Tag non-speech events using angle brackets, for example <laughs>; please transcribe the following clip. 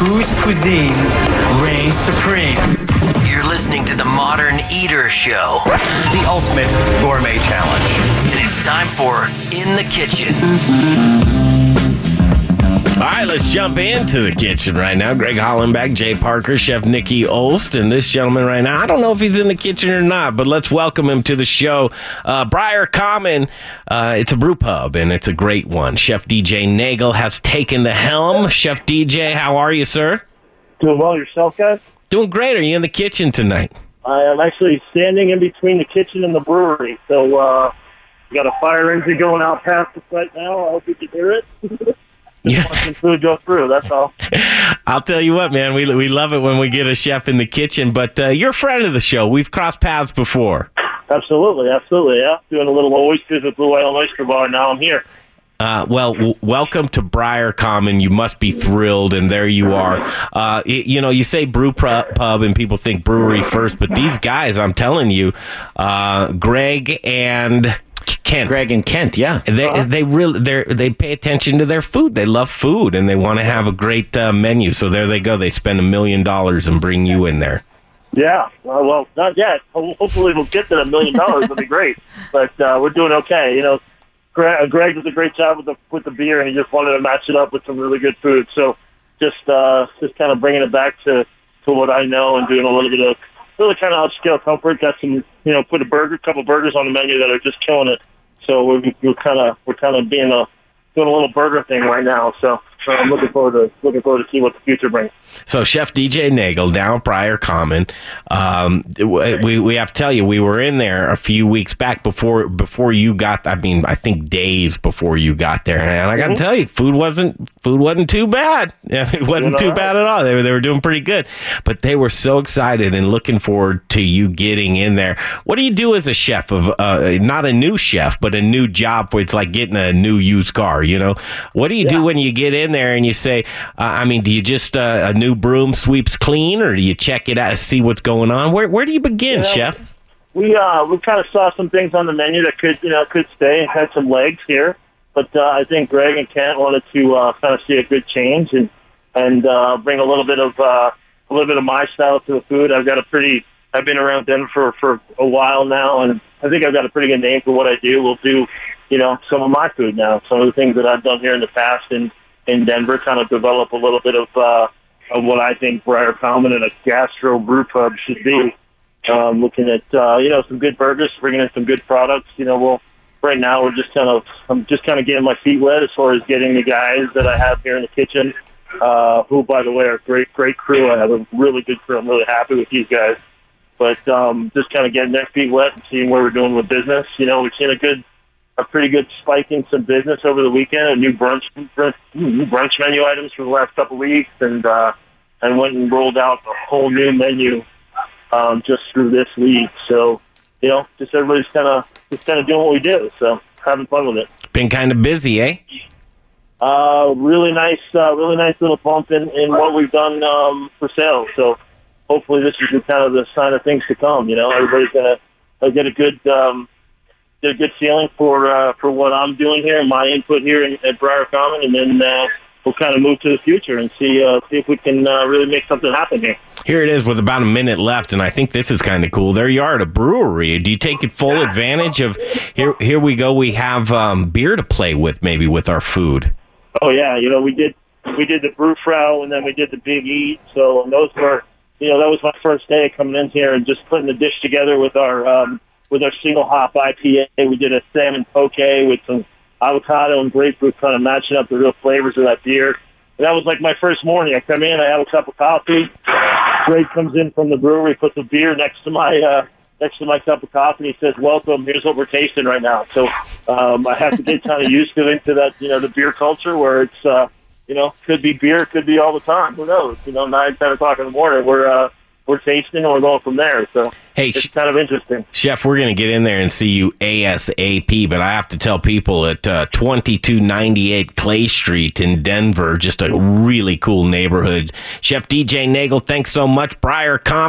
whose cuisine reigns supreme. You're listening to the Modern Eater Show. The ultimate gourmet challenge. And it's time for In the Kitchen. All right, let's jump into the kitchen right now. Greg Hollenbeck, Jay Parker, Chef Nikki Olst, and this gentleman right now. I don't know if he's in the kitchen or not, but let's welcome him to the show. Uh, Briar Common, uh, it's a brew pub, and it's a great one. Chef DJ Nagle has taken the helm. Chef DJ, how are you, sir? Doing well yourself, guys? Doing great. Are you in the kitchen tonight? I am actually standing in between the kitchen and the brewery. So, uh, we got a fire engine going out past us right now. I hope you can hear it. <laughs> Yeah. Watching food go through, that's all. <laughs> I'll tell you what, man. We, we love it when we get a chef in the kitchen, but uh, you're a friend of the show. We've crossed paths before. Absolutely, absolutely, yeah. Doing a little oysters at Blue Whale Oyster Bar. Now I'm here. Uh, well, w- welcome to Briar Common. You must be thrilled, and there you are. Uh, y- you know, you say brew pu- pub, and people think brewery first, but these guys, I'm telling you, uh, Greg and Kent. Greg and Kent, yeah. They they really they they pay attention to their food. They love food and they want to have a great uh, menu. So there they go. They spend a million dollars and bring you in there. Yeah, uh, well, not yet. Hopefully, we'll get to the million dollars. That'll be great. <laughs> But uh, we're doing okay. You know, Greg, uh, Greg does a great job with the with the beer, and he just wanted to match it up with some really good food. So just uh, just kind of bringing it back to to what I know and doing a little bit of really kind of upscale comfort. Got some, you know, put a burger, couple burgers on the menu that are just killing it. So we're, we're kind of we're kind of being a doing a little burger thing right now. So, so I'm looking forward to looking forward to see what the future brings. So Chef DJ Nagle down at Briar Common. Um, we we have to tell you we were in there a few weeks back before before you got. I mean, I think days before you got there, and I got to tell you, food wasn't food wasn't too bad. <laughs> It wasn't too right. bad at all. They were they were doing pretty good, but they were so excited and looking forward to you getting in there. What do you do as a chef of uh, not a new chef, but a new job where it's like getting a new used car. You know, what do you do when you get in there and you say, uh, I mean, do you just uh, a new broom sweeps clean, or do you check it out, to see what's going on? Where where do you begin, Yeah. chef? we uh we kind of saw some things on the menu that could you know could stay and had some legs here, but uh, I think Greg and Kent wanted to uh, kind of see a good change and and uh, bring a little bit of uh, a little bit of my style to the food. I've got a pretty I've been around Denver for, for a while now, and I think I've got a pretty good name for what I do. We'll do you know some of my food now, some of the things that I've done here in the past in in Denver, kind of develop a little bit of uh, of what I think Briar Common and a gastro brew pub should be um, looking at uh, you know some good burgers, bringing in some good products. You know, we'll right now we're just kind of I'm just kind of getting my feet wet as far as getting the guys that I have here in the kitchen, uh, who by the way are great great crew. I have a really good crew. I'm really happy with these guys, but um, just kind of getting their feet wet and seeing where we're doing with business. You know, we've seen a good. A pretty good spike in some business over the weekend. A new brunch, new brunch menu items for the last couple of weeks, and uh, and went and rolled out a whole new menu um, just through this week. So, you know, just everybody's kind of just kind of doing what we do. So, having fun with it. Been kind of busy, eh? Uh, really nice, uh, really nice little bump in, in what we've done um, for sales. So, hopefully, this is kind of the sign of things to come. You know, everybody's gonna uh, get a good um, get a good feeling for uh, for what I'm doing here, and my input here in, at Briar Common, and then uh, we'll kind of move to the future and see uh, see if we can uh, really make something happen here. Here it is with about a minute left, and I think this is kind of cool. There you are at a brewery. Do you take full advantage of here? Here we go. We have um, beer to play with, maybe with our food. Oh yeah, you know we did we did the brew frau and then we did the big eat. So and those were you know that was my first day coming in here and just putting the dish together with our um, with our single hop IPA. We did a salmon poke with some avocado and grapefruit, kind of matching up the real flavors of that beer. And that was like my first morning. I come in, I have a cup of coffee. Greg comes in from the brewery, puts a beer next to my uh, next to my cup of coffee. and He says, "Welcome. Here's what we're tasting right now." So um, I have to get kind of used to into that, you know, the beer culture where it's, uh, you know, could be beer, could be all the time. Who knows? You know, nine, ten o'clock in the morning, we're uh, we're tasting and we're going from there. So Hey, it's kind of interesting. Chef, we're going to get in there and see you ASAP, but I have to tell people at uh, 2298 Clay Street in Denver, just a really cool neighborhood. Chef DJ Nagle, thanks so much. Briar Common.